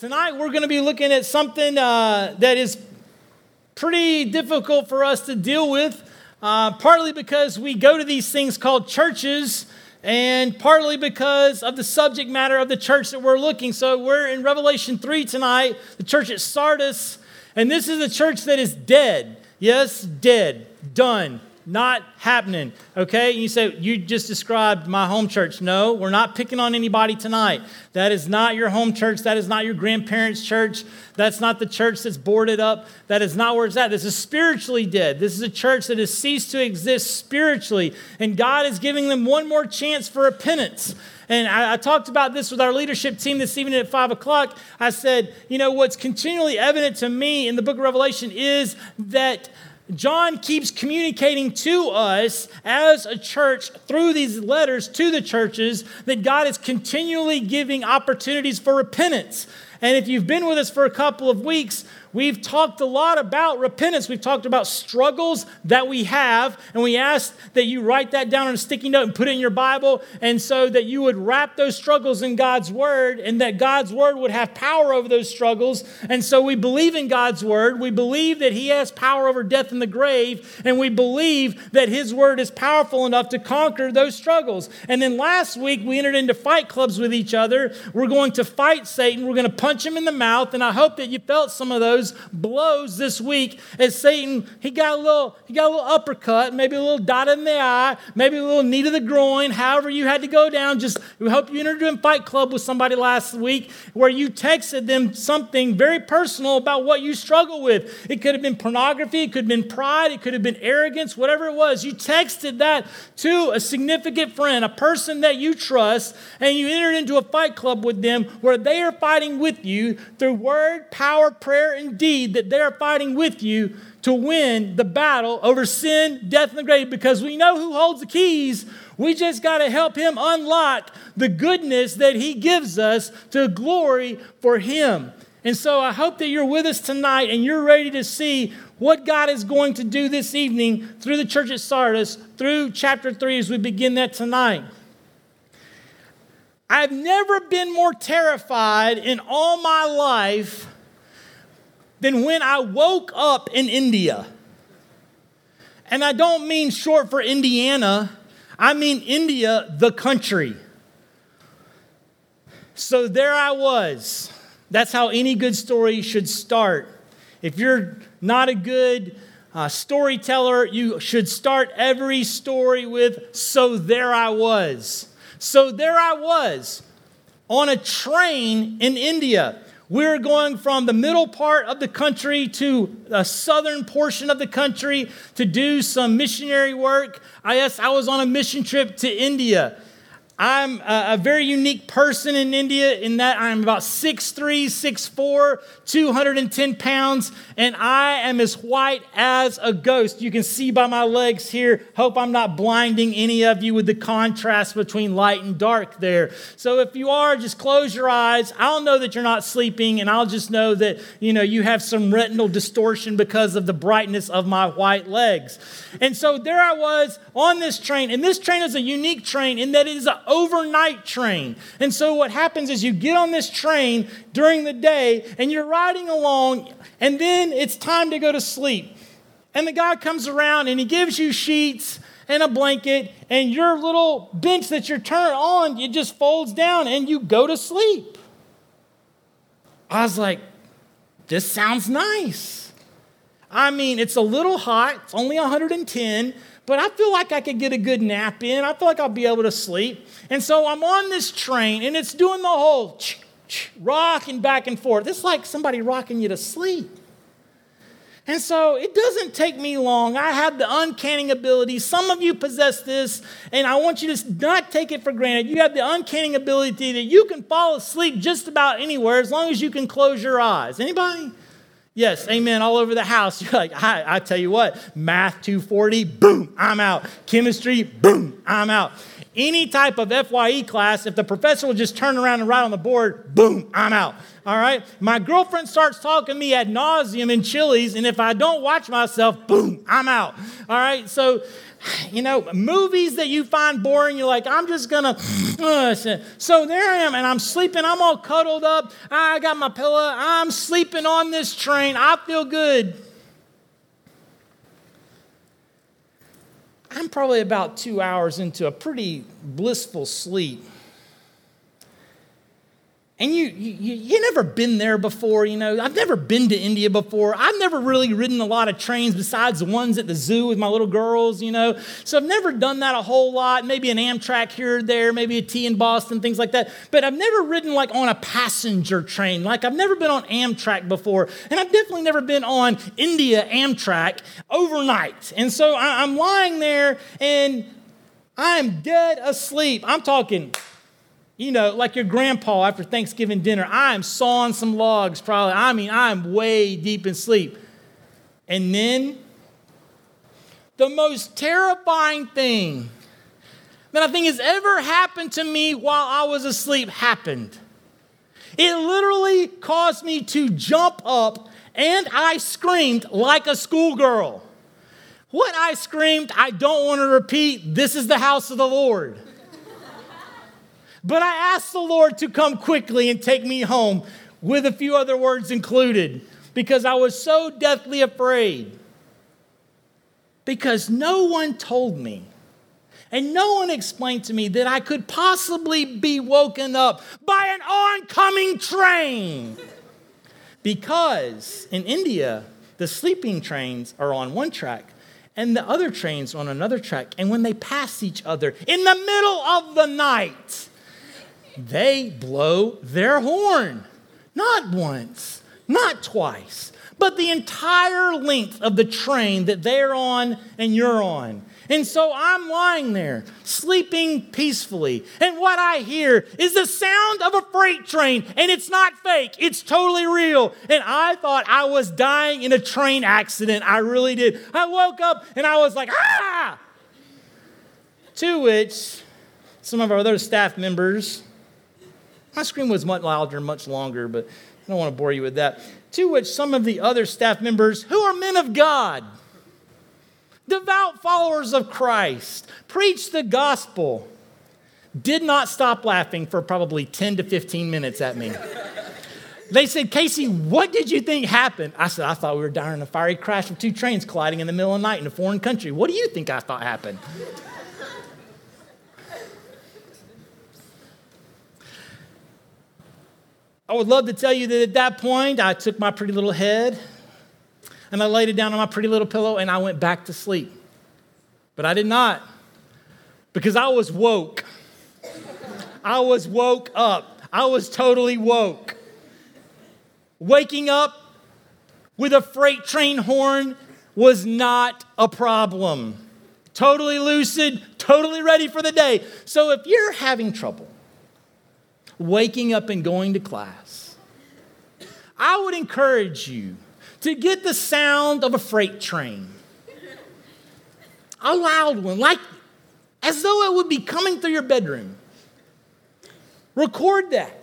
Tonight, we're going to be looking at something uh, that is pretty difficult for us to deal with, uh, partly because we go to these things called churches, and partly because of the subject matter of the church that we're looking. So, we're in Revelation 3 tonight, the church at Sardis, and this is a church that is dead. Yes, dead, done, not happening. Okay? And you say, You just described my home church. No, we're not picking on anybody tonight. That is not your home church. That is not your grandparents' church. That's not the church that's boarded up. That is not where it's at. This is spiritually dead. This is a church that has ceased to exist spiritually. And God is giving them one more chance for repentance. And I, I, talked about this with our leadership team this evening at five o'clock. I said, you know, what's continually evident to me in the book of Revelation is that John keeps communicating to us as a church through these letters to the churches that God is continually giving opportunities for repentance. And if you've been with us for a couple of weeks, We've talked a lot about repentance. We've talked about struggles that we have, and we asked that you write that down on a sticky note and put it in your Bible, and so that you would wrap those struggles in God's Word, and that God's Word would have power over those struggles. And so we believe in God's Word. We believe that He has power over death and the grave, and we believe that His Word is powerful enough to conquer those struggles. And then last week, we entered into fight clubs with each other. We're going to fight Satan, we're going to punch him in the mouth, and I hope that you felt some of those those blows this week as Satan, he got a little, he got a little uppercut, maybe a little dot in the eye, maybe a little knee to the groin, however you had to go down. Just we hope you entered a fight club with somebody last week where you texted them something very personal about what you struggle with. It could have been pornography, it could have been pride, it could have been arrogance, whatever it was. You texted that to a significant friend, a person that you trust, and you entered into a fight club with them where they are fighting with you through word, power, prayer, and deed that they are fighting with you to win the battle over sin, death, and the grave because we know who holds the keys. We just got to help him unlock the goodness that he gives us to glory for him. And so I hope that you're with us tonight and you're ready to see what God is going to do this evening through the church at Sardis, through chapter 3 as we begin that tonight. I've never been more terrified in all my life than when I woke up in India. And I don't mean short for Indiana, I mean India, the country. So there I was. That's how any good story should start. If you're not a good uh, storyteller, you should start every story with, So there I was. So there I was on a train in India. We're going from the middle part of the country to the southern portion of the country to do some missionary work. I, yes, I was on a mission trip to India. I'm a, very unique person in India in that I'm about 6'3, 6'4, 210 pounds, and I am as white as a ghost. You can see by my legs here. Hope I'm not blinding any of you with the contrast between light and dark there. So if you are, just close your eyes. I'll know that you're not sleeping, and I'll just know that you know you have some retinal distortion because of the brightness of my white legs. And so there I was on this train, and this train is a unique train in that it is an overnight train. And so what happens is you get on this train during the day and you're riding along, and then it's time to go to sleep. And the guy comes around and he gives you sheets and a blanket, and your little bench that you're turned on, it just folds down and you go to sleep. I was like, this sounds nice. I mean, it's a little hot, it's only 110, but I feel like I could get a good nap in. I feel like I'll be able to sleep. And so I'm on this train and it's doing the whole rocking back and forth. It's like somebody rocking you to sleep. And so it doesn't take me long. I have the uncanny ability. Some of you possess this, and I want you to not take it for granted. You have the uncanny ability that you can fall asleep just about anywhere as long as you can close your eyes. Anybody? Yes, amen, all over the house. You're like, I, I tell you what, math 240, boom, I'm out. Chemistry, boom, I'm out. Any type of FYE class, if the professor will just turn around and write on the board, boom, I'm out. All right? My girlfriend starts talking to me ad nauseum in Chili's, and if I don't watch myself, boom, I'm out. All right? So, you know, movies that you find boring, you're like, I'm just gonna. Uh, so there I am, and I'm sleeping. I'm all cuddled up. I got my pillow. I'm sleeping on this train. I feel good. I'm probably about two hours into a pretty blissful sleep and you, you you never been there before you know? I've never been to india before. I've never really ridden a lot of trains besides the ones at the zoo with my little girls you know? So i've never done that a whole lot. Maybe an amtrak here or there maybe a t in boston things like that. But i've never ridden like on a passenger train. Like i've never been on amtrak before. And i've definitely never been on india amtrak overnight. And so i'm lying there and i'm dead asleep. I'm talking you know, like your grandpa after Thanksgiving dinner, I'm sawing some logs, probably. I mean, I'm way deep in sleep. And then the most terrifying thing that I think has ever happened to me while I was asleep happened. It literally caused me to jump up and I screamed like a schoolgirl. What I screamed, I don't want to repeat. This is the house of the Lord. But I asked the Lord to come quickly and take me home, with a few other words included, because I was so deathly afraid. Because no one told me, and no one explained to me that I could possibly be woken up by an oncoming train. because in India, the sleeping trains are on one track and the other trains on another track. And when they pass each other in the middle of the night, they blow their horn. Not once, not twice, but the entire length of the train that they're on and you're on. And so I'm lying there, sleeping peacefully. And what I hear is the sound of a freight train. And it's not fake, it's totally real. And I thought I was dying in a train accident. I really did. I woke up and I was like, ah! To which some of our other staff members my scream was much louder, much longer, but I don't want to bore you with that. To which some of the other staff members, who are men of God, devout followers of Christ, preached the gospel, did not stop laughing for probably 10 to 15 minutes at me. They said, Casey, what did you think happened? I said, I thought we were dying in a fiery crash of two trains colliding in the middle of the night in a foreign country. What do you think I thought happened? I would love to tell you that at that point, I took my pretty little head and I laid it down on my pretty little pillow and I went back to sleep. But I did not because I was woke. I was woke up. I was totally woke. Waking up with a freight train horn was not a problem. Totally lucid, totally ready for the day. So if you're having trouble, waking up and going to class, I would encourage you to get the sound of a freight train. A loud one, like as though it would be coming through your bedroom. Record that.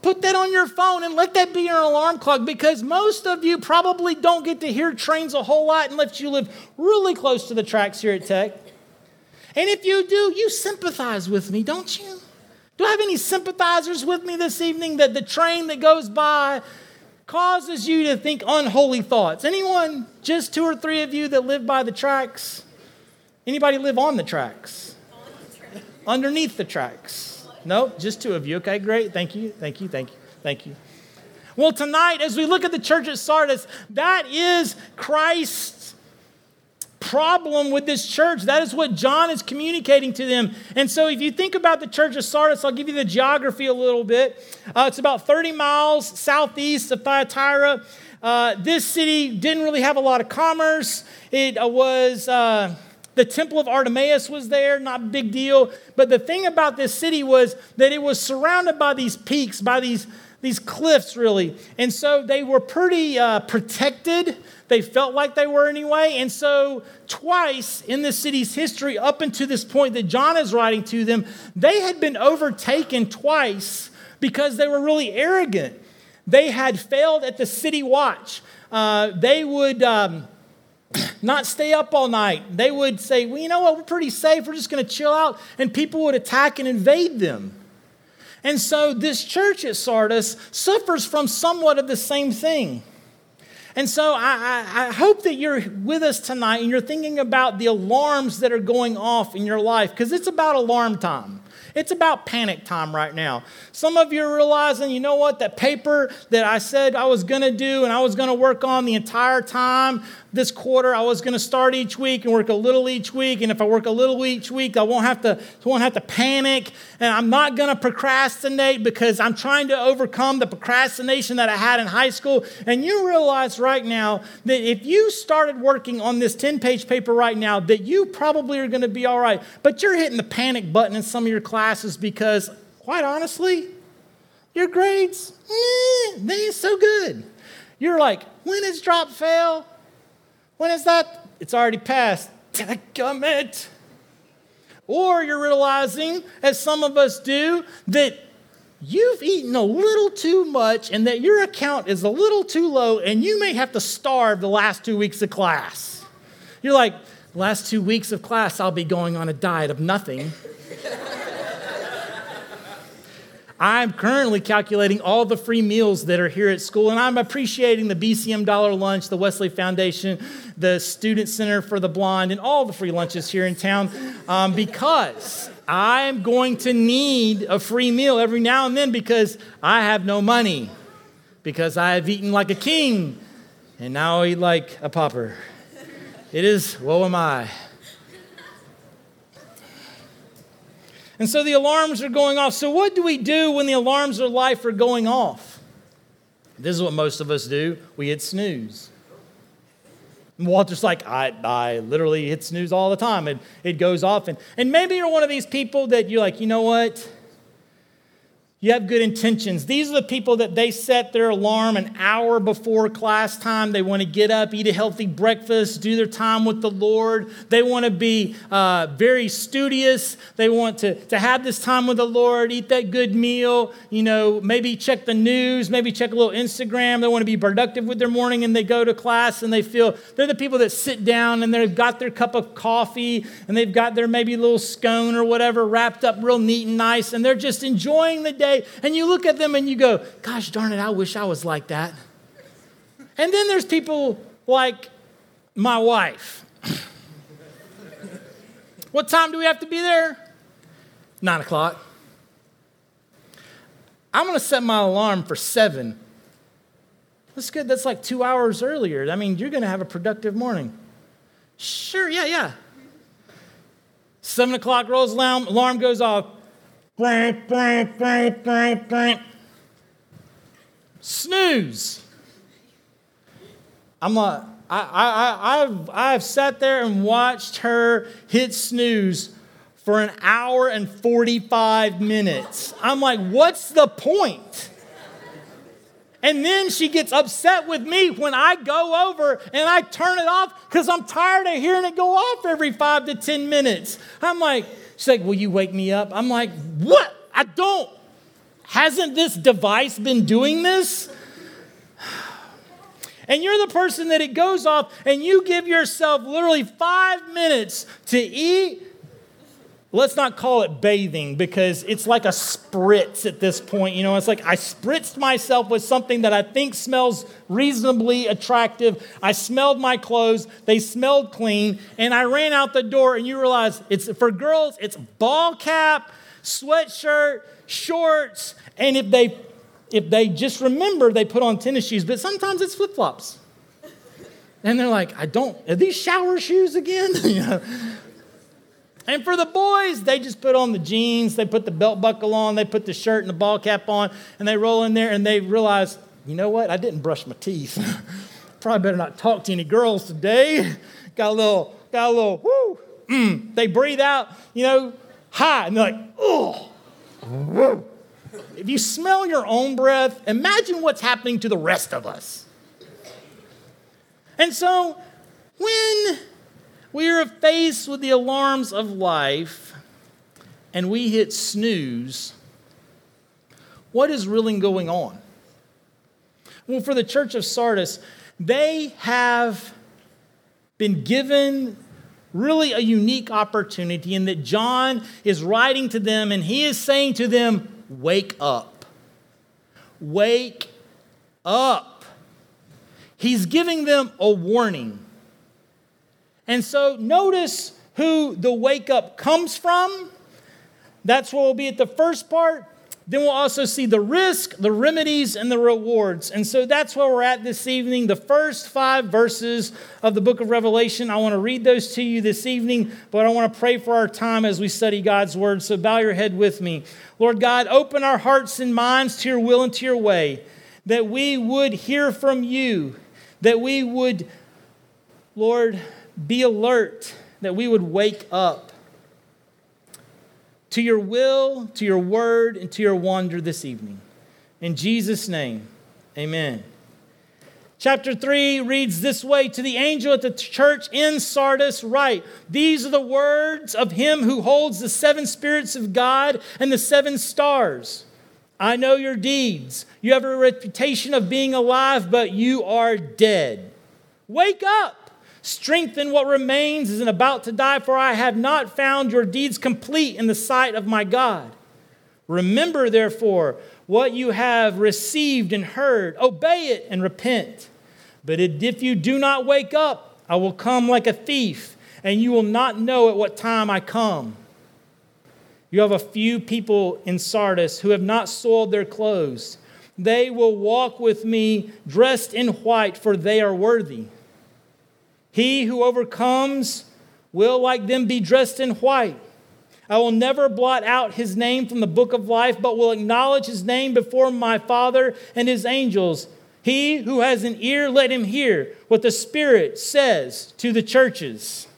Put that on your phone and let that be your alarm clock because most of you probably don't get to hear trains a whole lot unless you live really close to the tracks here at Tech. And if you do, you sympathize with me, don't you? Do I have any sympathizers with me this evening that the train that goes by causes you to think unholy thoughts? Anyone? Just two or three of you that live by the tracks? Anybody live on the tracks? Underneath the tracks? Nope, just two of you. Okay, great. Thank you. Thank you. Thank you. Thank you. Well, tonight, as we look at the church at Sardis, that is Christ problem with this church. That is what John is communicating to them. And so, if you think about the church of Sardis, I'll give you the geography a little bit. Uh, it's about 30 miles southeast of Thyatira. Uh, this city didn't really have a lot of commerce. It uh, was. Uh, the temple of Artemis was there, not big deal. But the thing about this city was that it was surrounded by these peaks, by these these cliffs, really. And so they were pretty uh, protected. They felt like they were anyway. And so, twice in the city's history, up until this point that John is writing to them, they had been overtaken twice because they were really arrogant. They had failed at the city watch. Uh, they would. Um, not stay up all night. They would say, Well, you know what? We're pretty safe. We're just going to chill out. And people would attack and invade them. And so this church at Sardis suffers from somewhat of the same thing. And so I, I, I, hope that you're with us tonight and you're thinking about the alarms that are going off in your life because it's about alarm time. It's about panic time right now. Some of you are realizing, you know what, that paper that I said I was going to do and I was going to work on the entire time this quarter, I was going to start each week and work a little each week. And if I work a little each week, I won't have to, won't have to panic. And I'm not going to procrastinate because I'm trying to overcome the procrastination that I had in high school. And you realize right now that if you started working on this 10 page paper right now, that you probably are going to be all right. But you're hitting the panic button in some of your classes because, quite honestly, your grades, eh, they ain't so good. You're like, when is drop fail? When is that? It's already passed. it. Or you're realizing, as some of us do, that you've eaten a little too much and that your account is a little too low and you may have to starve the last two weeks of class. You're like, last two weeks of class, I'll be going on a diet of nothing. I'm currently calculating all the free meals that are here at school, and I'm appreciating the BCM Dollar Lunch, the Wesley Foundation, the Student Center for the Blind, and all the free lunches here in town um, because I'm going to need a free meal every now and then because I have no money, because I have eaten like a king, and now I eat like a pauper. It is, woe am I. And so the alarms are going off. So, what do we do when the alarms of life are going off? This is what most of us do we hit snooze. Walter's like, I, I literally hit snooze all the time. and it goes off. And, and maybe you're one of these people that you're like, you know what? You have good intentions. These are the people that they set their alarm an hour before class time. They want to get up, eat a healthy breakfast, do their time with the Lord. They want to be uh, very studious. They want to, to have this time with the Lord, eat that good meal, you know, maybe check the news, maybe check a little Instagram. They want to be productive with their morning and they go to class and they feel they're the people that sit down and they've got their cup of coffee and they've got their maybe little scone or whatever wrapped up real neat and nice and they're just enjoying the day and you look at them and you go, Gosh darn it, I wish I was like that. And then there's people like my wife. what time do we have to be there? Nine o'clock. I'm going to set my alarm for seven. That's good. That's like two hours earlier. I mean, you're going to have a productive morning. Sure, yeah, yeah. Seven o'clock rolls alarm, alarm goes off. Snooze. I'm like, I, I, I've, I've sat there and watched her hit snooze for an hour and 45 minutes. I'm like, what's the point? And then she gets upset with me when I go over and I turn it off because I'm tired of hearing it go off every five to 10 minutes. I'm like, She's like, Will you wake me up? I'm like, What? I don't. Hasn't this device been doing this? And you're the person that it goes off, and you give yourself literally five minutes to eat, let's not call it bathing because it's like a spritz at this point. You know, it's like I spritzed myself with something that I think smells reasonably attractive. I smelled my clothes, they smelled clean, and I ran out the door. And you realize it's for girls, it's ball cap, sweatshirt, shorts, and if they if they just remember, they put on tennis shoes, but sometimes it's flip flops. And they're like, I don't, are these shower shoes again? you know? And for the boys, they just put on the jeans, they put the belt buckle on, they put the shirt and the ball cap on, and they roll in there and they realize, you know what? I didn't brush my teeth. Probably better not talk to any girls today. Got a little, got a little, whoo. Mm. They breathe out, you know, high, and they're like, oh. if you smell your own breath, imagine what's happening to the rest of us. And so, when we are faced with the alarms of life and we hit snooze, what is really going on? Well, for the church of Sardis, they have been given really a unique opportunity in that John is writing to them and he is saying to them, Wake up. Wake up. He's giving them a warning. And so notice who the wake up comes from. That's where we'll be at the first part. Then we'll also see the risk, the remedies, and the rewards. And so that's where we're at this evening. The first five verses of the book of Revelation. I want to read those to you this evening, but I want to pray for our time as we study God's word. So bow your head with me. Lord God, open our hearts and minds to your will and to your way, that we would hear from you, that we would, Lord, be alert, that we would wake up to your will, to your word, and to your wonder this evening. In Jesus' name, amen. Chapter 3 reads this way To the angel at the church in Sardis, write, These are the words of him who holds the seven spirits of God and the seven stars. I know your deeds. You have a reputation of being alive, but you are dead. Wake up! Strengthen what remains and about to die, for I have not found your deeds complete in the sight of my God. Remember, therefore, what you have received and heard, obey it and repent. But if you do not wake up, I will come like a thief, and you will not know at what time I come. You have a few people in Sardis who have not soiled their clothes. They will walk with me dressed in white, for they are worthy. He who overcomes will, like them, be dressed in white. I will never blot out his name from the book of life, but will acknowledge his name before my Father and his angels. He who has an ear, let him hear what the Spirit says to the churches.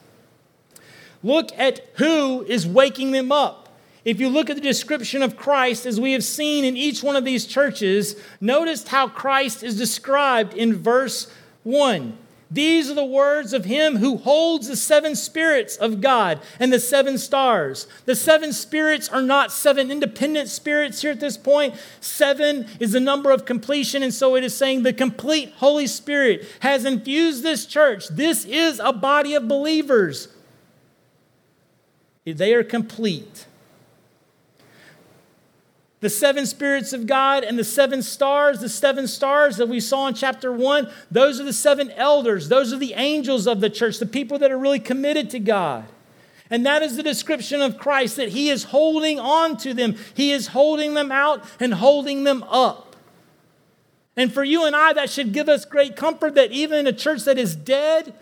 Look at who is waking them up. If you look at the description of Christ, as we have seen in each one of these churches, notice how Christ is described in verse 1. These are the words of him who holds the seven spirits of God and the seven stars. The seven spirits are not seven independent spirits here at this point. Seven is the number of completion, and so it is saying the complete Holy Spirit has infused this church. This is a body of believers. They are complete the seven spirits of God and the seven stars, the seven stars that we saw in chapter one, those are the seven elders. Those are the angels of the church, the people that are really committed to God. And that is the description of Christ that he is holding on to them. He is holding them out and holding them up. And for you and I, that should give us great comfort that even in a church that is dead,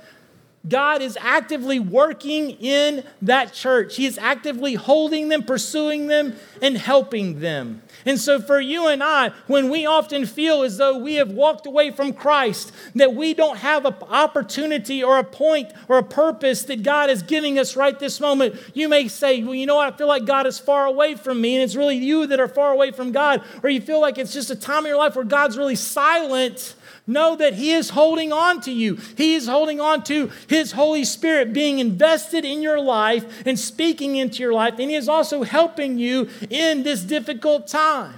God is actively working in that church. He is actively holding them, pursuing them, and helping them. And so, for you and I, when we often feel as though we have walked away from Christ, that we don't have an opportunity or a point or a purpose that God is giving us right this moment, you may say, Well, you know what? I feel like God is far away from me, and it's really you that are far away from God. Or you feel like it's just a time in your life where God's really silent Know that He is holding on to you. He is holding on to His Holy Spirit being invested in your life and speaking into your life. And He is also helping you in this difficult time.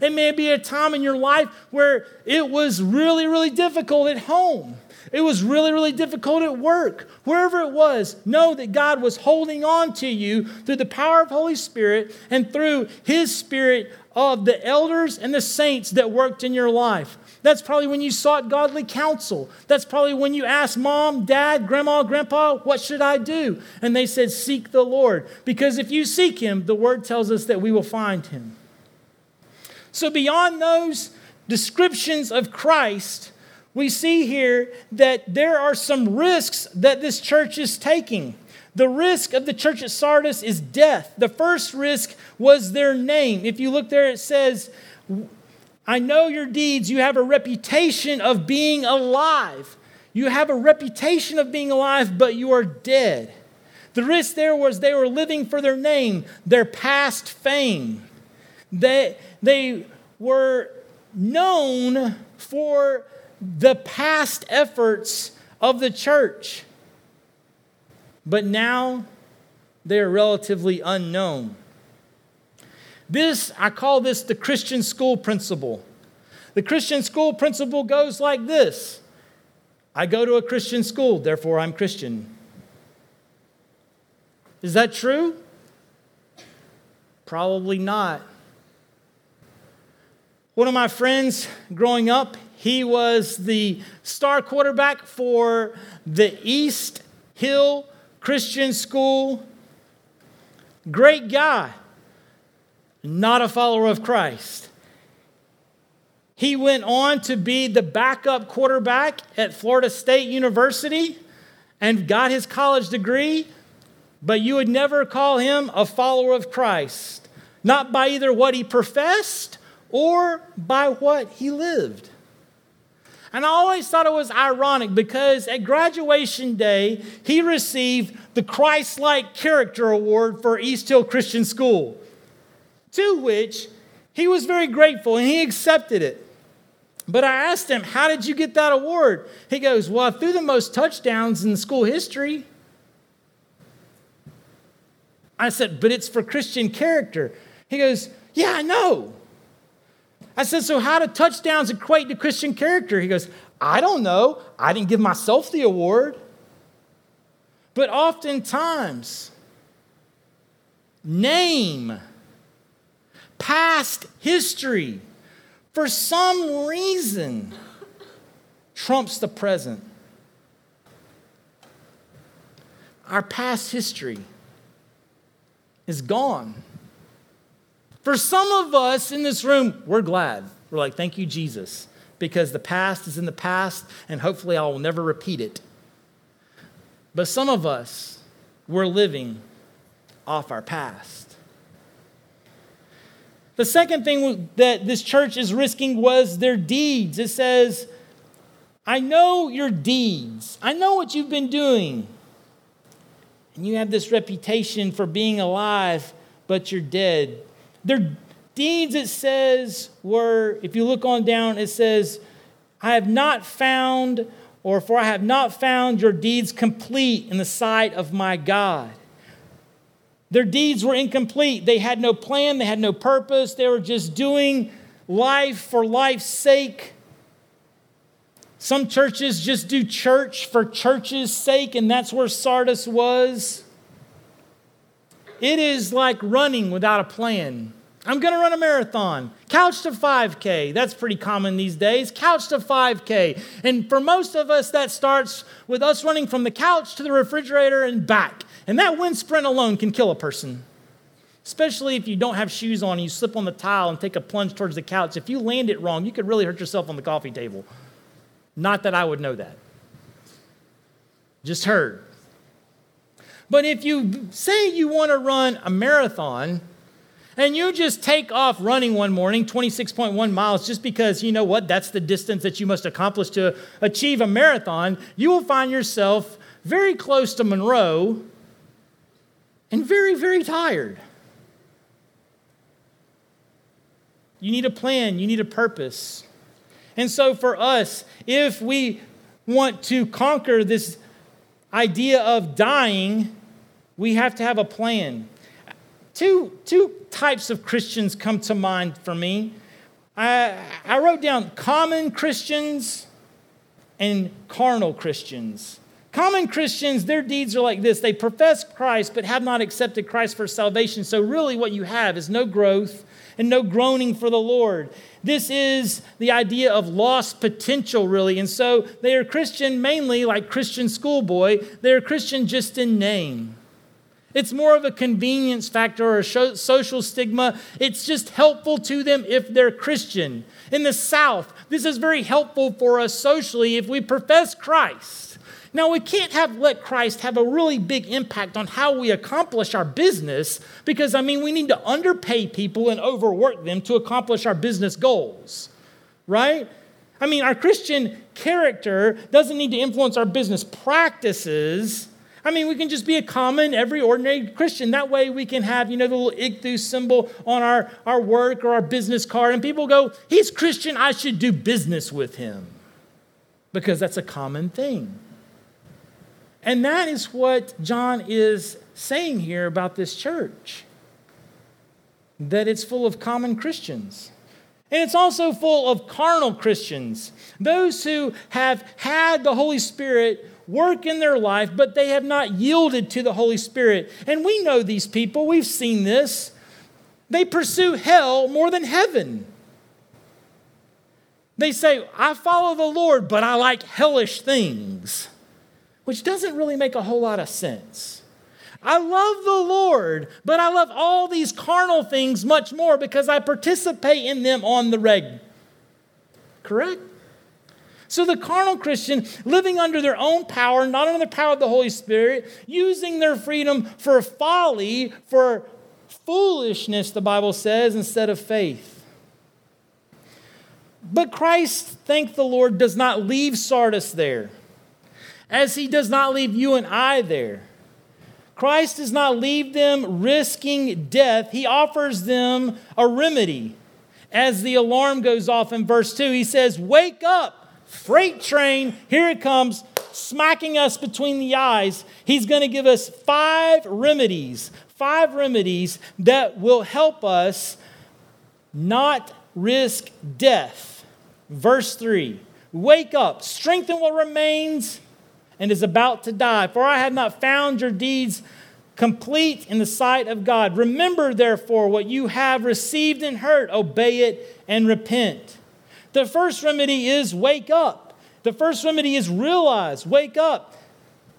It may be a time in your life where it was really, really difficult at home. It was really, really difficult at work. Wherever it was, know that God was holding on to you through the power of Holy Spirit and through His Spirit of the elders and the saints that worked in your life. That's probably when you sought godly counsel. That's probably when you asked mom, dad, grandma, grandpa, what should I do? And they said, Seek the Lord. Because if you seek him, the word tells us that we will find him. So, beyond those descriptions of Christ, we see here that there are some risks that this church is taking. The risk of the church at Sardis is death. The first risk was their name. If you look there, it says, I know your deeds. You have a reputation of being alive. You have a reputation of being alive, but you are dead. The risk there was they were living for their name, their past fame. They, they were known for the past efforts of the church. But now they are relatively unknown. This, I call this the Christian school principle. The Christian school principle goes like this I go to a Christian school, therefore I'm Christian. Is that true? Probably not. One of my friends growing up, he was the star quarterback for the East Hill Christian School. Great guy, not a follower of Christ. He went on to be the backup quarterback at Florida State University and got his college degree, but you would never call him a follower of Christ, not by either what he professed or by what he lived. And I always thought it was ironic because at graduation day, he received the Christ like Character Award for East Hill Christian School, to which he was very grateful and he accepted it. But I asked him, How did you get that award? He goes, Well, I threw the most touchdowns in school history. I said, But it's for Christian character. He goes, Yeah, I know. I said, So how do touchdowns equate to Christian character? He goes, I don't know. I didn't give myself the award. But oftentimes, name, past history, for some reason, trumps the present. Our past history is gone. For some of us in this room, we're glad. We're like, thank you, Jesus, because the past is in the past, and hopefully I will never repeat it. But some of us, we're living off our past. The second thing that this church is risking was their deeds. It says, I know your deeds. I know what you've been doing. And you have this reputation for being alive, but you're dead. Their deeds, it says, were, if you look on down, it says, I have not found, or for I have not found your deeds complete in the sight of my God. Their deeds were incomplete. They had no plan, they had no purpose. They were just doing life for life's sake. Some churches just do church for church's sake, and that's where Sardis was. It is like running without a plan. I'm going to run a marathon. Couch to 5K. That's pretty common these days. Couch to 5K. And for most of us, that starts with us running from the couch to the refrigerator and back. And that wind sprint alone can kill a person, especially if you don't have shoes on and you slip on the tile and take a plunge towards the couch. If you land it wrong, you could really hurt yourself on the coffee table. Not that I would know that. Just heard. But if you say you want to run a marathon, and you just take off running one morning, 26.1 miles, just because you know what, that's the distance that you must accomplish to achieve a marathon, you will find yourself very close to Monroe and very, very tired. You need a plan, you need a purpose. And so, for us, if we want to conquer this idea of dying, we have to have a plan. Two, two types of Christians come to mind for me. I, I wrote down common Christians and carnal Christians. Common Christians, their deeds are like this they profess Christ but have not accepted Christ for salvation. So, really, what you have is no growth and no groaning for the Lord. This is the idea of lost potential, really. And so, they are Christian mainly like Christian schoolboy, they are Christian just in name. It's more of a convenience factor or a social stigma. It's just helpful to them if they're Christian. In the South, this is very helpful for us socially if we profess Christ. Now, we can't have let Christ have a really big impact on how we accomplish our business because, I mean, we need to underpay people and overwork them to accomplish our business goals, right? I mean, our Christian character doesn't need to influence our business practices. I mean, we can just be a common, every ordinary Christian. That way we can have, you know, the little ichthus symbol on our, our work or our business card. And people go, he's Christian, I should do business with him. Because that's a common thing. And that is what John is saying here about this church that it's full of common Christians. And it's also full of carnal Christians, those who have had the Holy Spirit work in their life, but they have not yielded to the Holy Spirit. And we know these people, we've seen this. They pursue hell more than heaven. They say, I follow the Lord, but I like hellish things, which doesn't really make a whole lot of sense. I love the Lord, but I love all these carnal things much more because I participate in them on the reg. Correct? So the carnal Christian living under their own power, not under the power of the Holy Spirit, using their freedom for folly, for foolishness, the Bible says, instead of faith. But Christ, thank the Lord, does not leave Sardis there, as he does not leave you and I there. Christ does not leave them risking death, he offers them a remedy. As the alarm goes off in verse 2, he says, Wake up! Freight train, here it comes, smacking us between the eyes. He's going to give us five remedies, five remedies that will help us not risk death. Verse 3 Wake up, strengthen what remains and is about to die, for I have not found your deeds complete in the sight of God. Remember, therefore, what you have received and heard, obey it and repent. The first remedy is wake up. The first remedy is realize, wake up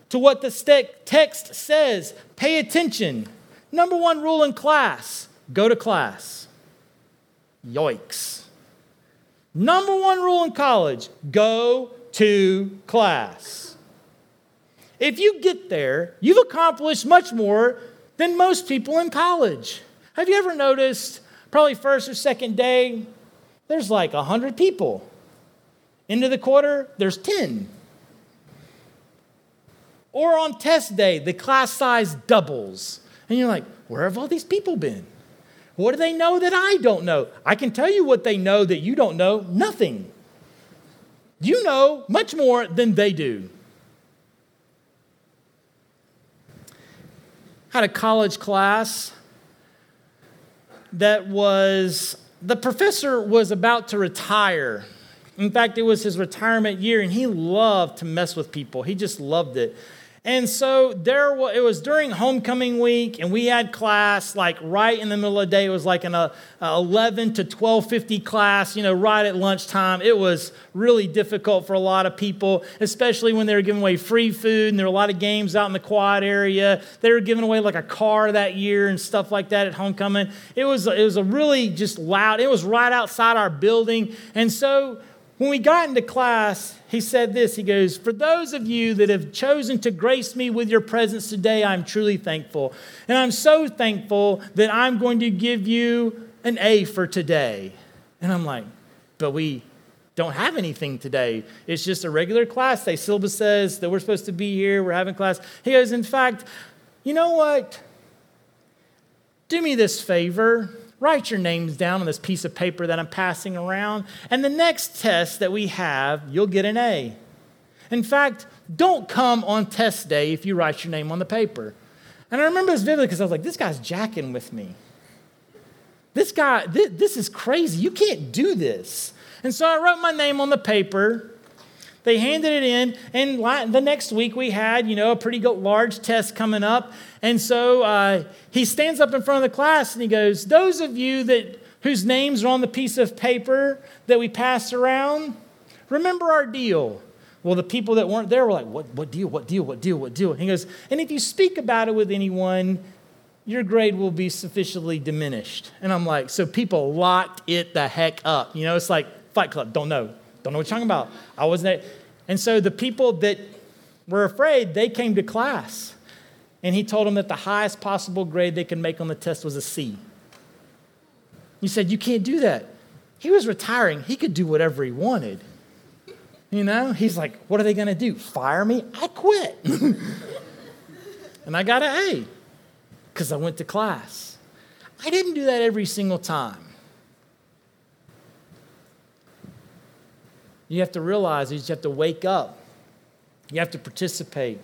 to what the text says. Pay attention. Number one rule in class go to class. Yoicks. Number one rule in college go to class. If you get there, you've accomplished much more than most people in college. Have you ever noticed, probably first or second day, there's like 100 people. Into the quarter, there's 10. Or on test day, the class size doubles. And you're like, where have all these people been? What do they know that I don't know? I can tell you what they know that you don't know nothing. You know much more than they do. Had a college class that was the professor was about to retire. In fact, it was his retirement year, and he loved to mess with people. He just loved it. And so there was, it was during homecoming week, and we had class like right in the middle of the day. It was like an uh, 11 to 12:50 class, you know, right at lunchtime. It was really difficult for a lot of people, especially when they were giving away free food and there were a lot of games out in the quad area. They were giving away like a car that year and stuff like that at homecoming. It was it was a really just loud. It was right outside our building, and so when we got into class, he said this He goes, For those of you that have chosen to grace me with your presence today, I'm truly thankful. And I'm so thankful that I'm going to give you an A for today. And I'm like, But we don't have anything today. It's just a regular class day. Syllabus says that we're supposed to be here, we're having class. He goes, In fact, you know what? Do me this favor write your names down on this piece of paper that I'm passing around. And the next test that we have, you'll get an A. In fact, don't come on test day if you write your name on the paper. And I remember this vividly because I was like, this guy's jacking with me. This guy, this, this is crazy. You can't do this. And so I wrote my name on the paper. They handed it in, and the next week we had, you know, a pretty large test coming up. And so uh, he stands up in front of the class and he goes, Those of you that whose names are on the piece of paper that we passed around, remember our deal. Well, the people that weren't there were like, What, what deal? What deal? What deal? What deal? And he goes, And if you speak about it with anyone, your grade will be sufficiently diminished. And I'm like, So people locked it the heck up. You know, it's like Fight Club, don't know. Don't know what you're talking about. I wasn't there. And so the people that were afraid, they came to class and he told them that the highest possible grade they could make on the test was a C. He said, You can't do that. He was retiring, he could do whatever he wanted. You know, he's like, What are they going to do? Fire me? I quit. and I got an A because I went to class. I didn't do that every single time. You have to realize you have to wake up. You have to participate.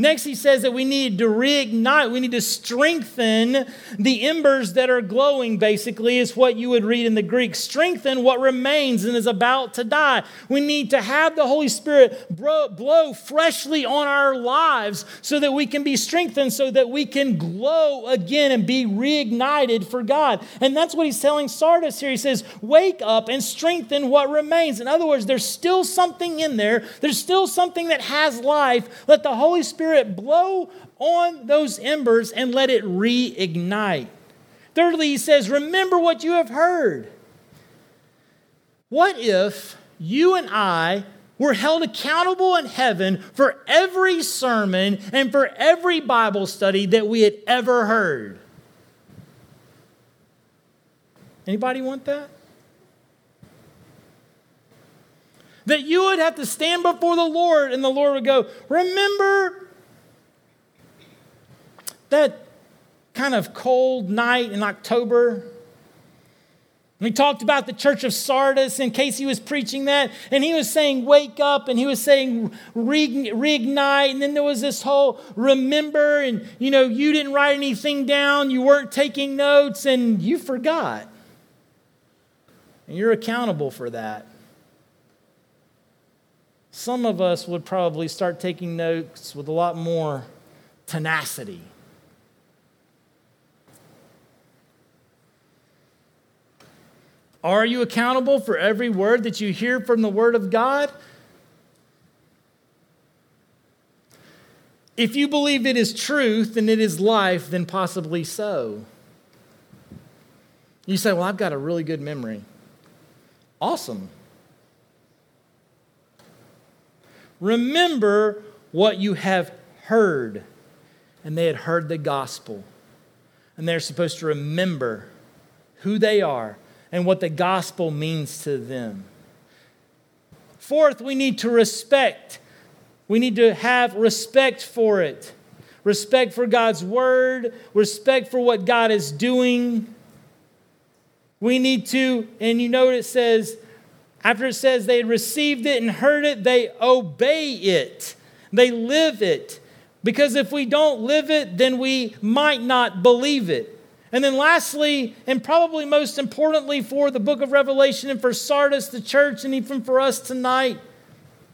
Next, he says that we need to reignite, we need to strengthen the embers that are glowing, basically, is what you would read in the Greek. Strengthen what remains and is about to die. We need to have the Holy Spirit blow freshly on our lives so that we can be strengthened, so that we can glow again and be reignited for God. And that's what he's telling Sardis here. He says, Wake up and strengthen what remains. In other words, there's still something in there, there's still something that has life. Let the Holy Spirit Spirit blow on those embers and let it reignite. Thirdly, he says, Remember what you have heard. What if you and I were held accountable in heaven for every sermon and for every Bible study that we had ever heard? Anybody want that? That you would have to stand before the Lord and the Lord would go, Remember that kind of cold night in October. We talked about the church of Sardis, in case he was preaching that, and he was saying, Wake up, and he was saying, Reignite. And then there was this whole remember, and you know, you didn't write anything down, you weren't taking notes, and you forgot. And you're accountable for that. Some of us would probably start taking notes with a lot more tenacity. Are you accountable for every word that you hear from the Word of God? If you believe it is truth and it is life, then possibly so. You say, Well, I've got a really good memory. Awesome. Remember what you have heard. And they had heard the gospel. And they're supposed to remember who they are and what the gospel means to them. Fourth, we need to respect. We need to have respect for it. Respect for God's word, respect for what God is doing. We need to, and you know what it says, after it says they received it and heard it, they obey it. They live it. Because if we don't live it, then we might not believe it. And then, lastly, and probably most importantly for the book of Revelation and for Sardis, the church, and even for us tonight,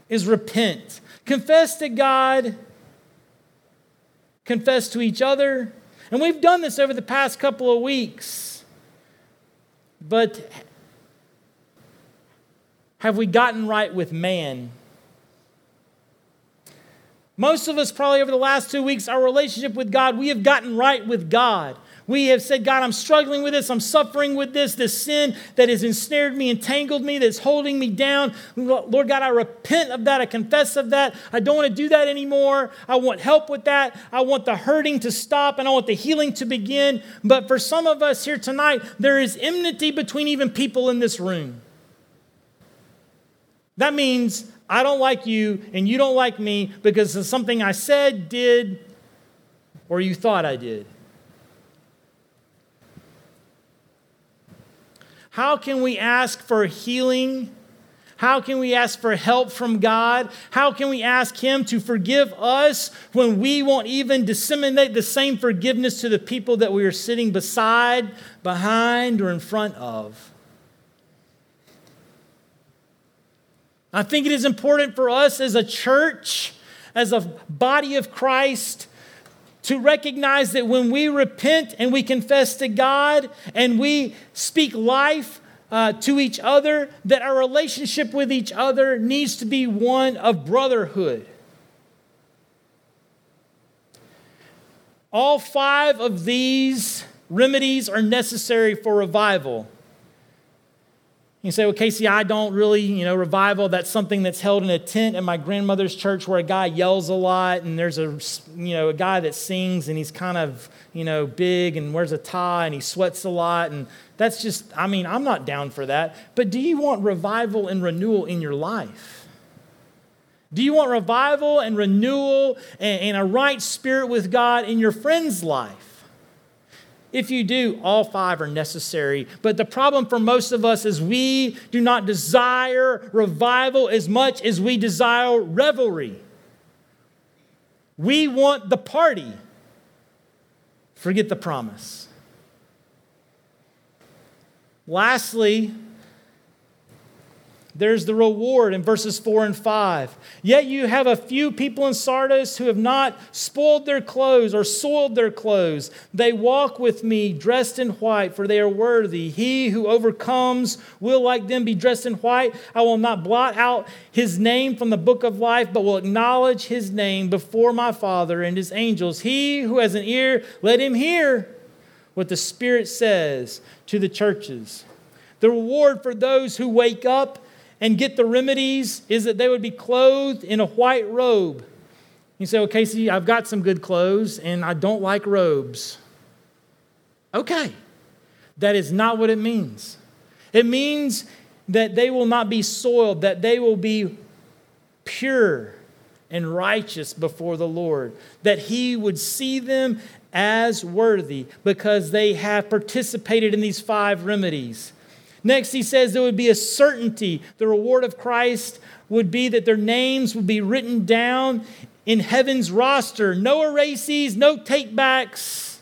is repent. Confess to God, confess to each other. And we've done this over the past couple of weeks. But have we gotten right with man? Most of us, probably over the last two weeks, our relationship with God, we have gotten right with God. We have said, God, I'm struggling with this. I'm suffering with this, this sin that has ensnared me, entangled me, that's holding me down. Lord God, I repent of that. I confess of that. I don't want to do that anymore. I want help with that. I want the hurting to stop and I want the healing to begin. But for some of us here tonight, there is enmity between even people in this room. That means I don't like you and you don't like me because of something I said, did, or you thought I did. How can we ask for healing? How can we ask for help from God? How can we ask Him to forgive us when we won't even disseminate the same forgiveness to the people that we are sitting beside, behind, or in front of? I think it is important for us as a church, as a body of Christ, to recognize that when we repent and we confess to God and we speak life uh, to each other, that our relationship with each other needs to be one of brotherhood. All five of these remedies are necessary for revival. You say, well, Casey, I don't really, you know, revival, that's something that's held in a tent in my grandmother's church where a guy yells a lot and there's a, you know, a guy that sings and he's kind of, you know, big and wears a tie and he sweats a lot. And that's just, I mean, I'm not down for that. But do you want revival and renewal in your life? Do you want revival and renewal and, and a right spirit with God in your friend's life? If you do, all five are necessary. But the problem for most of us is we do not desire revival as much as we desire revelry. We want the party, forget the promise. Lastly, there's the reward in verses 4 and 5. Yet you have a few people in Sardis who have not spoiled their clothes or soiled their clothes. They walk with me dressed in white, for they are worthy. He who overcomes will, like them, be dressed in white. I will not blot out his name from the book of life, but will acknowledge his name before my Father and his angels. He who has an ear, let him hear what the Spirit says to the churches. The reward for those who wake up and get the remedies is that they would be clothed in a white robe. You say, well, Casey, I've got some good clothes and I don't like robes. Okay, that is not what it means. It means that they will not be soiled, that they will be pure and righteous before the Lord, that He would see them as worthy because they have participated in these five remedies. Next, he says there would be a certainty. The reward of Christ would be that their names would be written down in heaven's roster. No erases, no takebacks.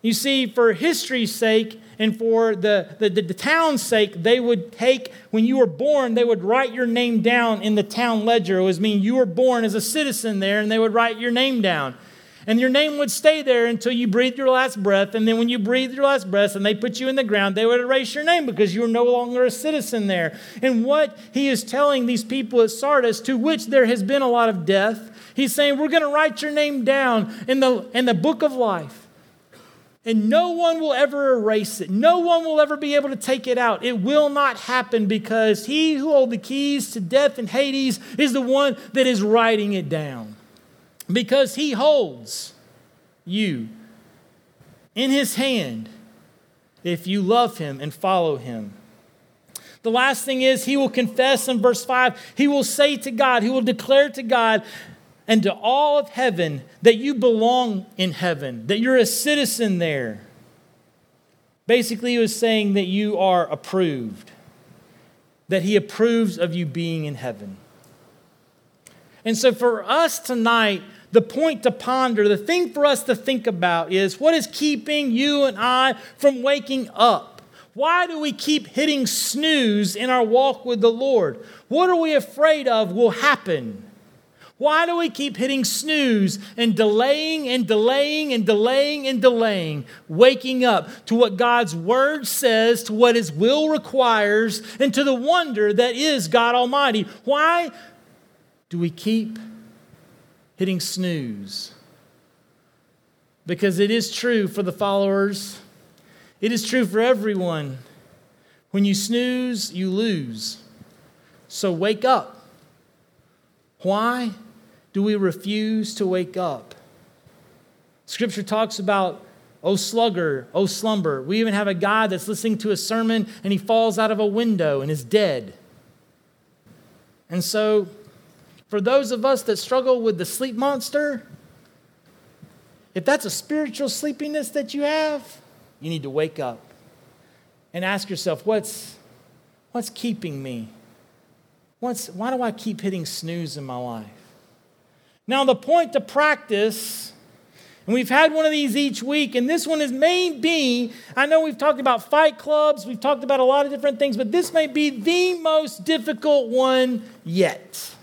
You see, for history's sake and for the, the, the, the, town's sake, they would take, when you were born, they would write your name down in the town ledger. It was mean you were born as a citizen there, and they would write your name down. And your name would stay there until you breathed your last breath. And then when you breathed your last breath and they put you in the ground, they would erase your name because you were no longer a citizen there. And what he is telling these people at Sardis, to which there has been a lot of death, he's saying, We're going to write your name down in the, in the book of life. And no one will ever erase it. No one will ever be able to take it out. It will not happen because he who holds the keys to death and Hades is the one that is writing it down because he holds you in his hand if you love him and follow him. The last thing is, he will confess in verse 5, he will say to God, he will declare to God and to all of heaven that you belong in heaven, that you're a citizen there. Basically, he was saying that you are approved, that he approves of you being in heaven. And so for us tonight, the point to ponder, the thing for us to think about is what is keeping you and I from waking up? Why do we keep hitting snooze in our walk with the Lord? What are we afraid of will happen? Why do we keep hitting snooze and delaying and delaying and delaying and delaying, waking up to what God's word says, to what his will requires, and to the wonder that is God Almighty? Why do we keep hitting snooze. Because it is true for the followers, it is true for everyone. When you snooze, you lose. So wake up. Why do we refuse to wake up? Scripture talks about, oh slugger, oh slumber. We even have a guy that's listening to a sermon and he falls out of a window and is dead. And so for those of us that struggle with the sleep monster, if that's a spiritual sleepiness that you have, you need to wake up and ask yourself, what's, what's keeping me? What's, why do I keep hitting snooze in my life? Now, the point to practice, and we've had one of these each week, and this one is may be, I know we've talked about fight clubs, we've talked about a lot of different things, but this may be the most difficult one yet.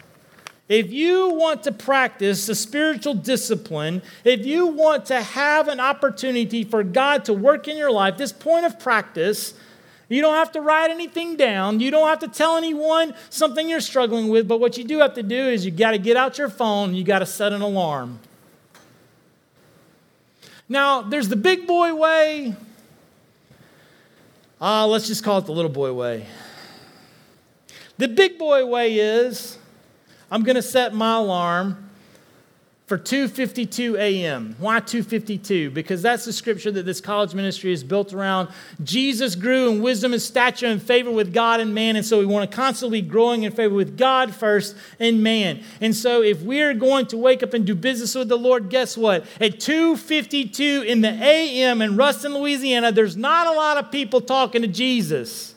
If you want to practice a spiritual discipline, if you want to have an opportunity for God to work in your life, this point of practice, you don't have to write anything down. You don't have to tell anyone something you're struggling with, but what you do have to do is you got to get out your phone, you got to set an alarm. Now, there's the big boy way. Uh, let's just call it the little boy way. The big boy way is I'm going to set my alarm for 2:52 a.m. Why 2:52? Because that's the scripture that this college ministry is built around. Jesus grew in wisdom and stature and favor with God and man, and so we want to constantly be growing in favor with God first and man. And so if we're going to wake up and do business with the Lord, guess what? At 2:52 in the a.m. in Ruston, Louisiana, there's not a lot of people talking to Jesus.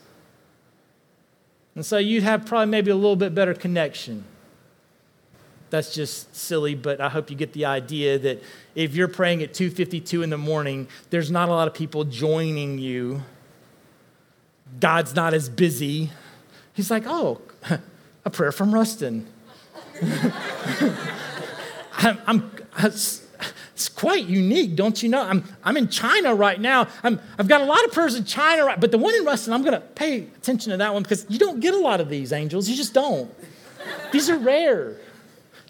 And so you'd have probably maybe a little bit better connection that's just silly, but I hope you get the idea that if you're praying at 2:52 in the morning, there's not a lot of people joining you. God's not as busy. He's like, "Oh, a prayer from Ruston." I'm, I'm, it's quite unique, don't you know? I'm, I'm in China right now. I'm, I've got a lot of prayers in China, right, but the one in Ruston, I'm going to pay attention to that one because you don't get a lot of these angels. You just don't. These are rare.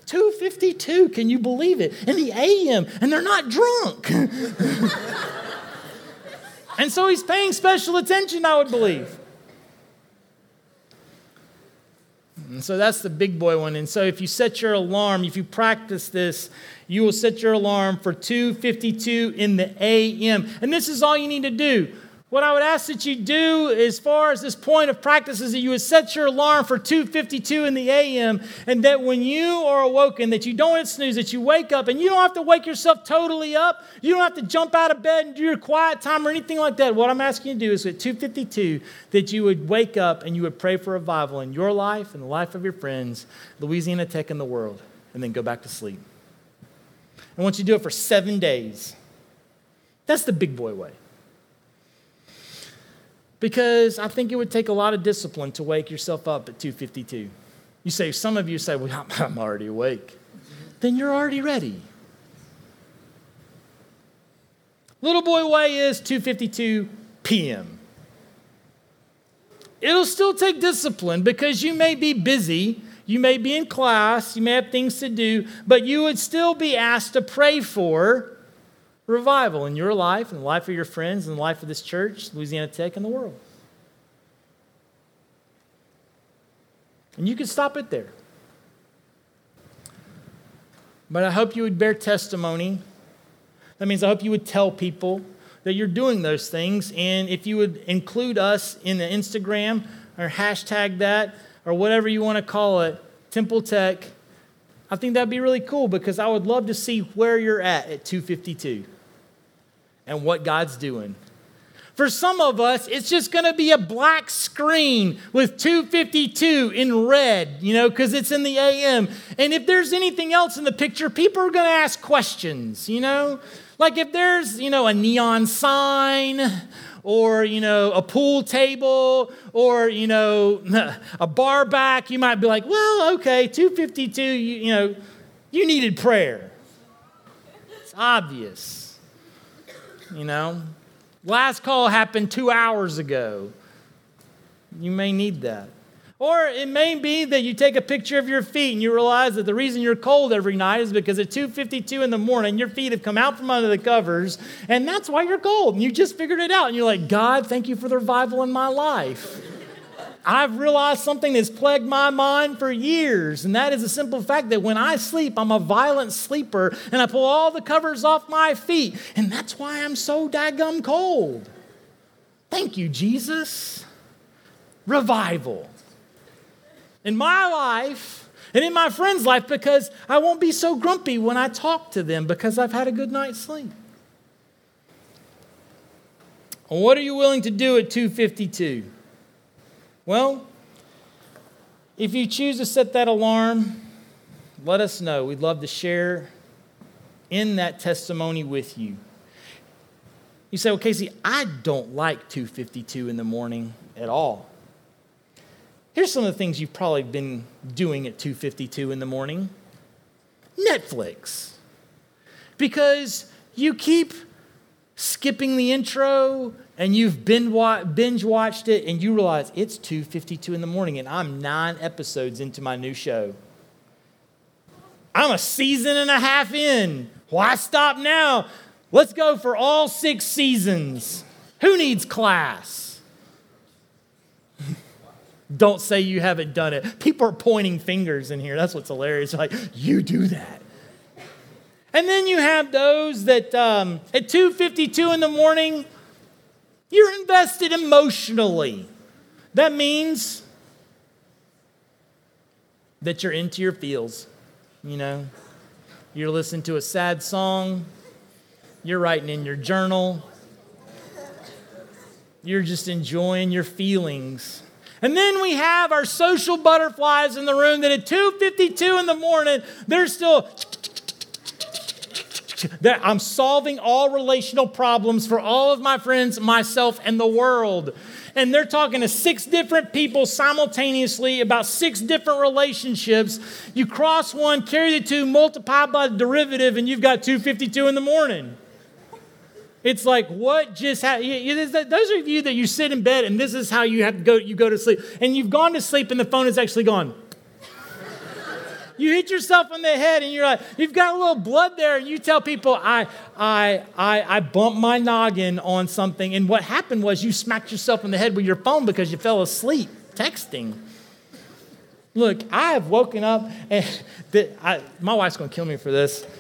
252, can you believe it? In the AM, and they're not drunk. and so he's paying special attention, I would believe. And so that's the big boy one. And so if you set your alarm, if you practice this, you will set your alarm for 2:52 in the AM. And this is all you need to do. What I would ask that you do as far as this point of practice is that you would set your alarm for 2:52 in the AM and that when you are awoken that you don't hit snooze that you wake up and you don't have to wake yourself totally up. You don't have to jump out of bed and do your quiet time or anything like that. What I'm asking you to do is at 2:52 that you would wake up and you would pray for revival in your life and the life of your friends, Louisiana Tech and the world and then go back to sleep. I want you do it for 7 days. That's the big boy way because I think it would take a lot of discipline to wake yourself up at 2:52. You say some of you say, "Well, I'm already awake." Then you're already ready. Little boy way is 2:52 p.m. It'll still take discipline because you may be busy, you may be in class, you may have things to do, but you would still be asked to pray for revival in your life, in the life of your friends, in the life of this church, Louisiana Tech, and the world. And you can stop it there. But I hope you would bear testimony. That means I hope you would tell people that you're doing those things. And if you would include us in the Instagram or hashtag that or whatever you want to call it, Temple Tech, I think that'd be really cool because I would love to see where you're at at 252 and what God's doing. For some of us, it's just going to be a black screen with 252 in red, you know, because it's in the AM. And if there's anything else in the picture, people are going to ask questions, you know? Like if there's, you know, a neon sign or, you know, a pool table or, you know, a bar back, you might be like, well, okay, 252, you, you know, you needed prayer. It's obvious you know. Last call happened two hours ago. You may need that. Or it may be that you take a picture of your feet and you realize that the reason you're cold every night is because at 2:52 in the morning your feet have come out from under the covers and that's why you're cold and you just figured it out and you're like, "God, thank you for the revival in my life." I've realized something that's plagued my mind for years, and that is the simple fact that when I sleep, I'm a violent sleeper, and I pull all the covers off my feet, and that's why I'm so daggum cold. Thank you, Jesus. Revival. In my life, and in my friend's life, because I won't be so grumpy when I talk to them because I've had a good night's sleep. what are you willing to do at 252? Well, if you choose to set that alarm, let us know. We'd love to share in that testimony with you. You say, well, Casey, I don't like 252 in the morning at all. Here's some of the things you've probably been doing at 252 in the morning. Netflix. Because you keep skipping the intro and you've binge watched it and you realize it's 2.52 in the morning and i'm nine episodes into my new show. I'm a season and a half in. Why stop now? Let's go for all six seasons. Who needs class? Don't say you haven't done it. People are pointing fingers in here. That's what's hilarious. Like you do that. And then you have those that um, at 2:52 in the morning, you're invested emotionally. That means that you're into your feels. You know, you're listening to a sad song, you're writing in your journal, you're just enjoying your feelings. And then we have our social butterflies in the room that at 2:52 in the morning, they're still that I'm solving all relational problems for all of my friends, myself, and the world. And they're talking to six different people simultaneously about six different relationships. You cross one, carry the two, multiply by the derivative, and you've got 252 in the morning. It's like what just happened. Those of you that you sit in bed and this is how you have to go. You go to sleep, and you've gone to sleep, and the phone is actually gone you hit yourself on the head and you're like, you've got a little blood there, and you tell people, I, I, I, I bumped my noggin on something. And what happened was you smacked yourself in the head with your phone because you fell asleep texting. Look, I have woken up and the, I, my wife's gonna kill me for this.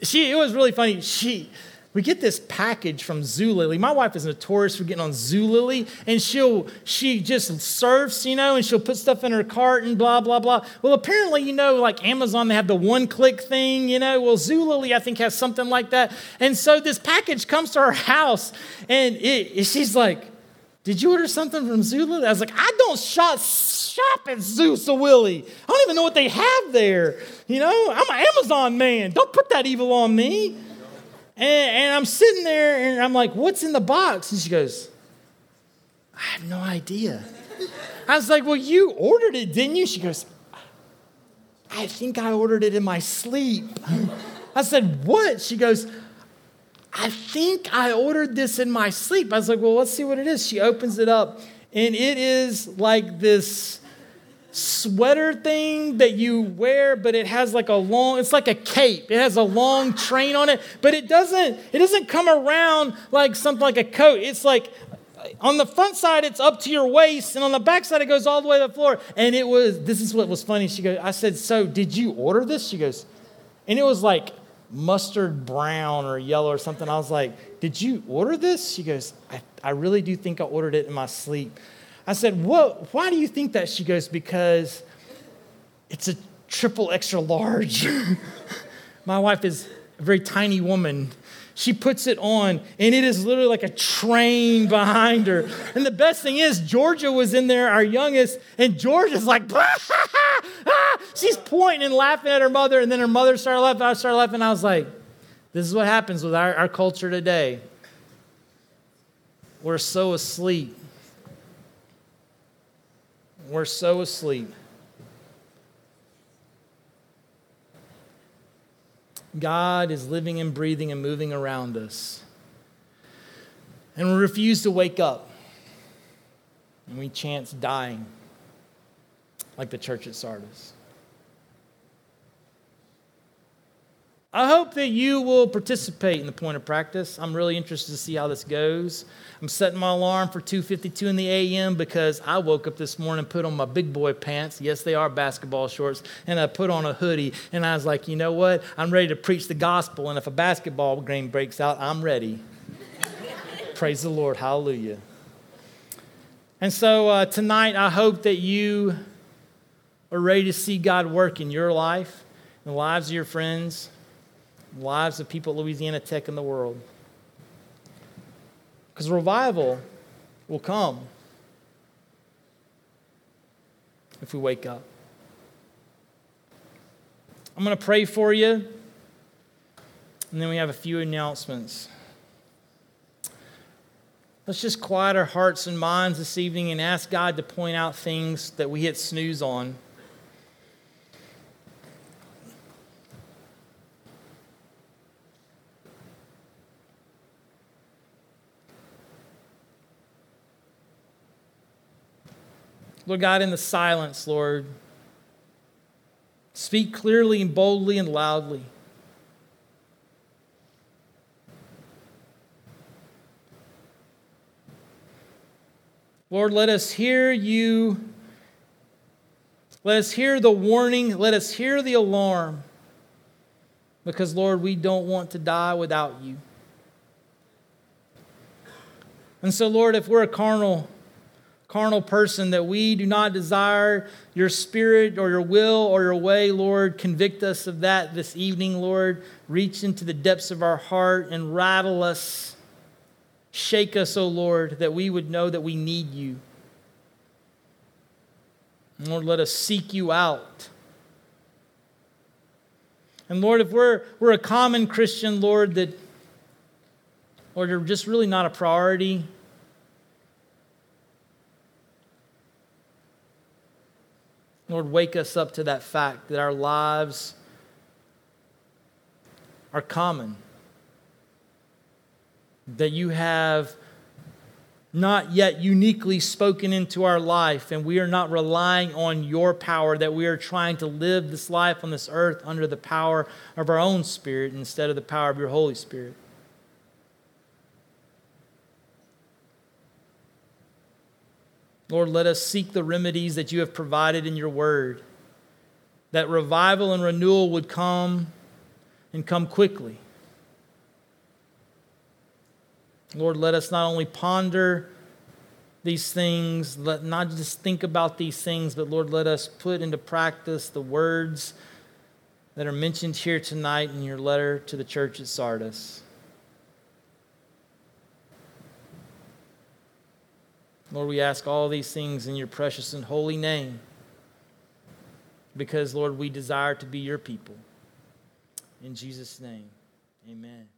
She, it was really funny. She, we get this package from Zulily. My wife is notorious for getting on Zulily, and she'll she just surfs, you know, and she'll put stuff in her cart and blah blah blah. Well, apparently, you know, like Amazon, they have the one-click thing, you know. Well, Zulily, I think, has something like that. And so this package comes to our house, and it, she's like, "Did you order something from Zulily?" I was like, "I don't shop shop at Zulily. I don't even know what they have there. You know, I'm an Amazon man. Don't put that evil on me." And, and I'm sitting there and I'm like, what's in the box? And she goes, I have no idea. I was like, well, you ordered it, didn't you? She goes, I think I ordered it in my sleep. I said, what? She goes, I think I ordered this in my sleep. I was like, well, let's see what it is. She opens it up, and it is like this sweater thing that you wear but it has like a long it's like a cape. It has a long train on it but it doesn't it doesn't come around like something like a coat. It's like on the front side it's up to your waist and on the back side it goes all the way to the floor. And it was this is what was funny. She goes i said so did you order this? She goes and it was like mustard brown or yellow or something. I was like did you order this? She goes i, I really do think i ordered it in my sleep I said, what, Why do you think that? She goes, Because it's a triple extra large. My wife is a very tiny woman. She puts it on, and it is literally like a train behind her. And the best thing is, Georgia was in there, our youngest, and Georgia's like, ah, she's pointing and laughing at her mother, and then her mother started laughing. I started laughing. I was like, this is what happens with our, our culture today. We're so asleep we're so asleep. God is living and breathing and moving around us. And we refuse to wake up. And we chance dying, like the church at Sardis. I hope that you will participate in the point of practice. I'm really interested to see how this goes. I'm setting my alarm for 2:52 in the a.m. because I woke up this morning put on my big boy pants. Yes, they are basketball shorts, and I put on a hoodie and I was like, "You know what? I'm ready to preach the gospel and if a basketball game breaks out, I'm ready." Praise the Lord. Hallelujah. And so uh, tonight I hope that you are ready to see God work in your life, in the lives of your friends lives of people at Louisiana Tech and the world. Because revival will come if we wake up. I'm going to pray for you, and then we have a few announcements. Let's just quiet our hearts and minds this evening and ask God to point out things that we hit snooze on. Lord God, in the silence, Lord, speak clearly and boldly and loudly. Lord, let us hear you. Let us hear the warning. Let us hear the alarm. Because, Lord, we don't want to die without you. And so, Lord, if we're a carnal, carnal person that we do not desire your spirit or your will or your way, Lord, convict us of that this evening, Lord. Reach into the depths of our heart and rattle us. Shake us, O oh Lord, that we would know that we need you. Lord, let us seek you out. And Lord, if we're, we're a common Christian, Lord, that, Lord, you're just really not a priority. Lord, wake us up to that fact that our lives are common. That you have not yet uniquely spoken into our life, and we are not relying on your power, that we are trying to live this life on this earth under the power of our own spirit instead of the power of your Holy Spirit. Lord, let us seek the remedies that you have provided in your word, that revival and renewal would come and come quickly. Lord, let us not only ponder these things, let not just think about these things, but Lord, let us put into practice the words that are mentioned here tonight in your letter to the church at Sardis. Lord, we ask all these things in your precious and holy name because, Lord, we desire to be your people. In Jesus' name, amen.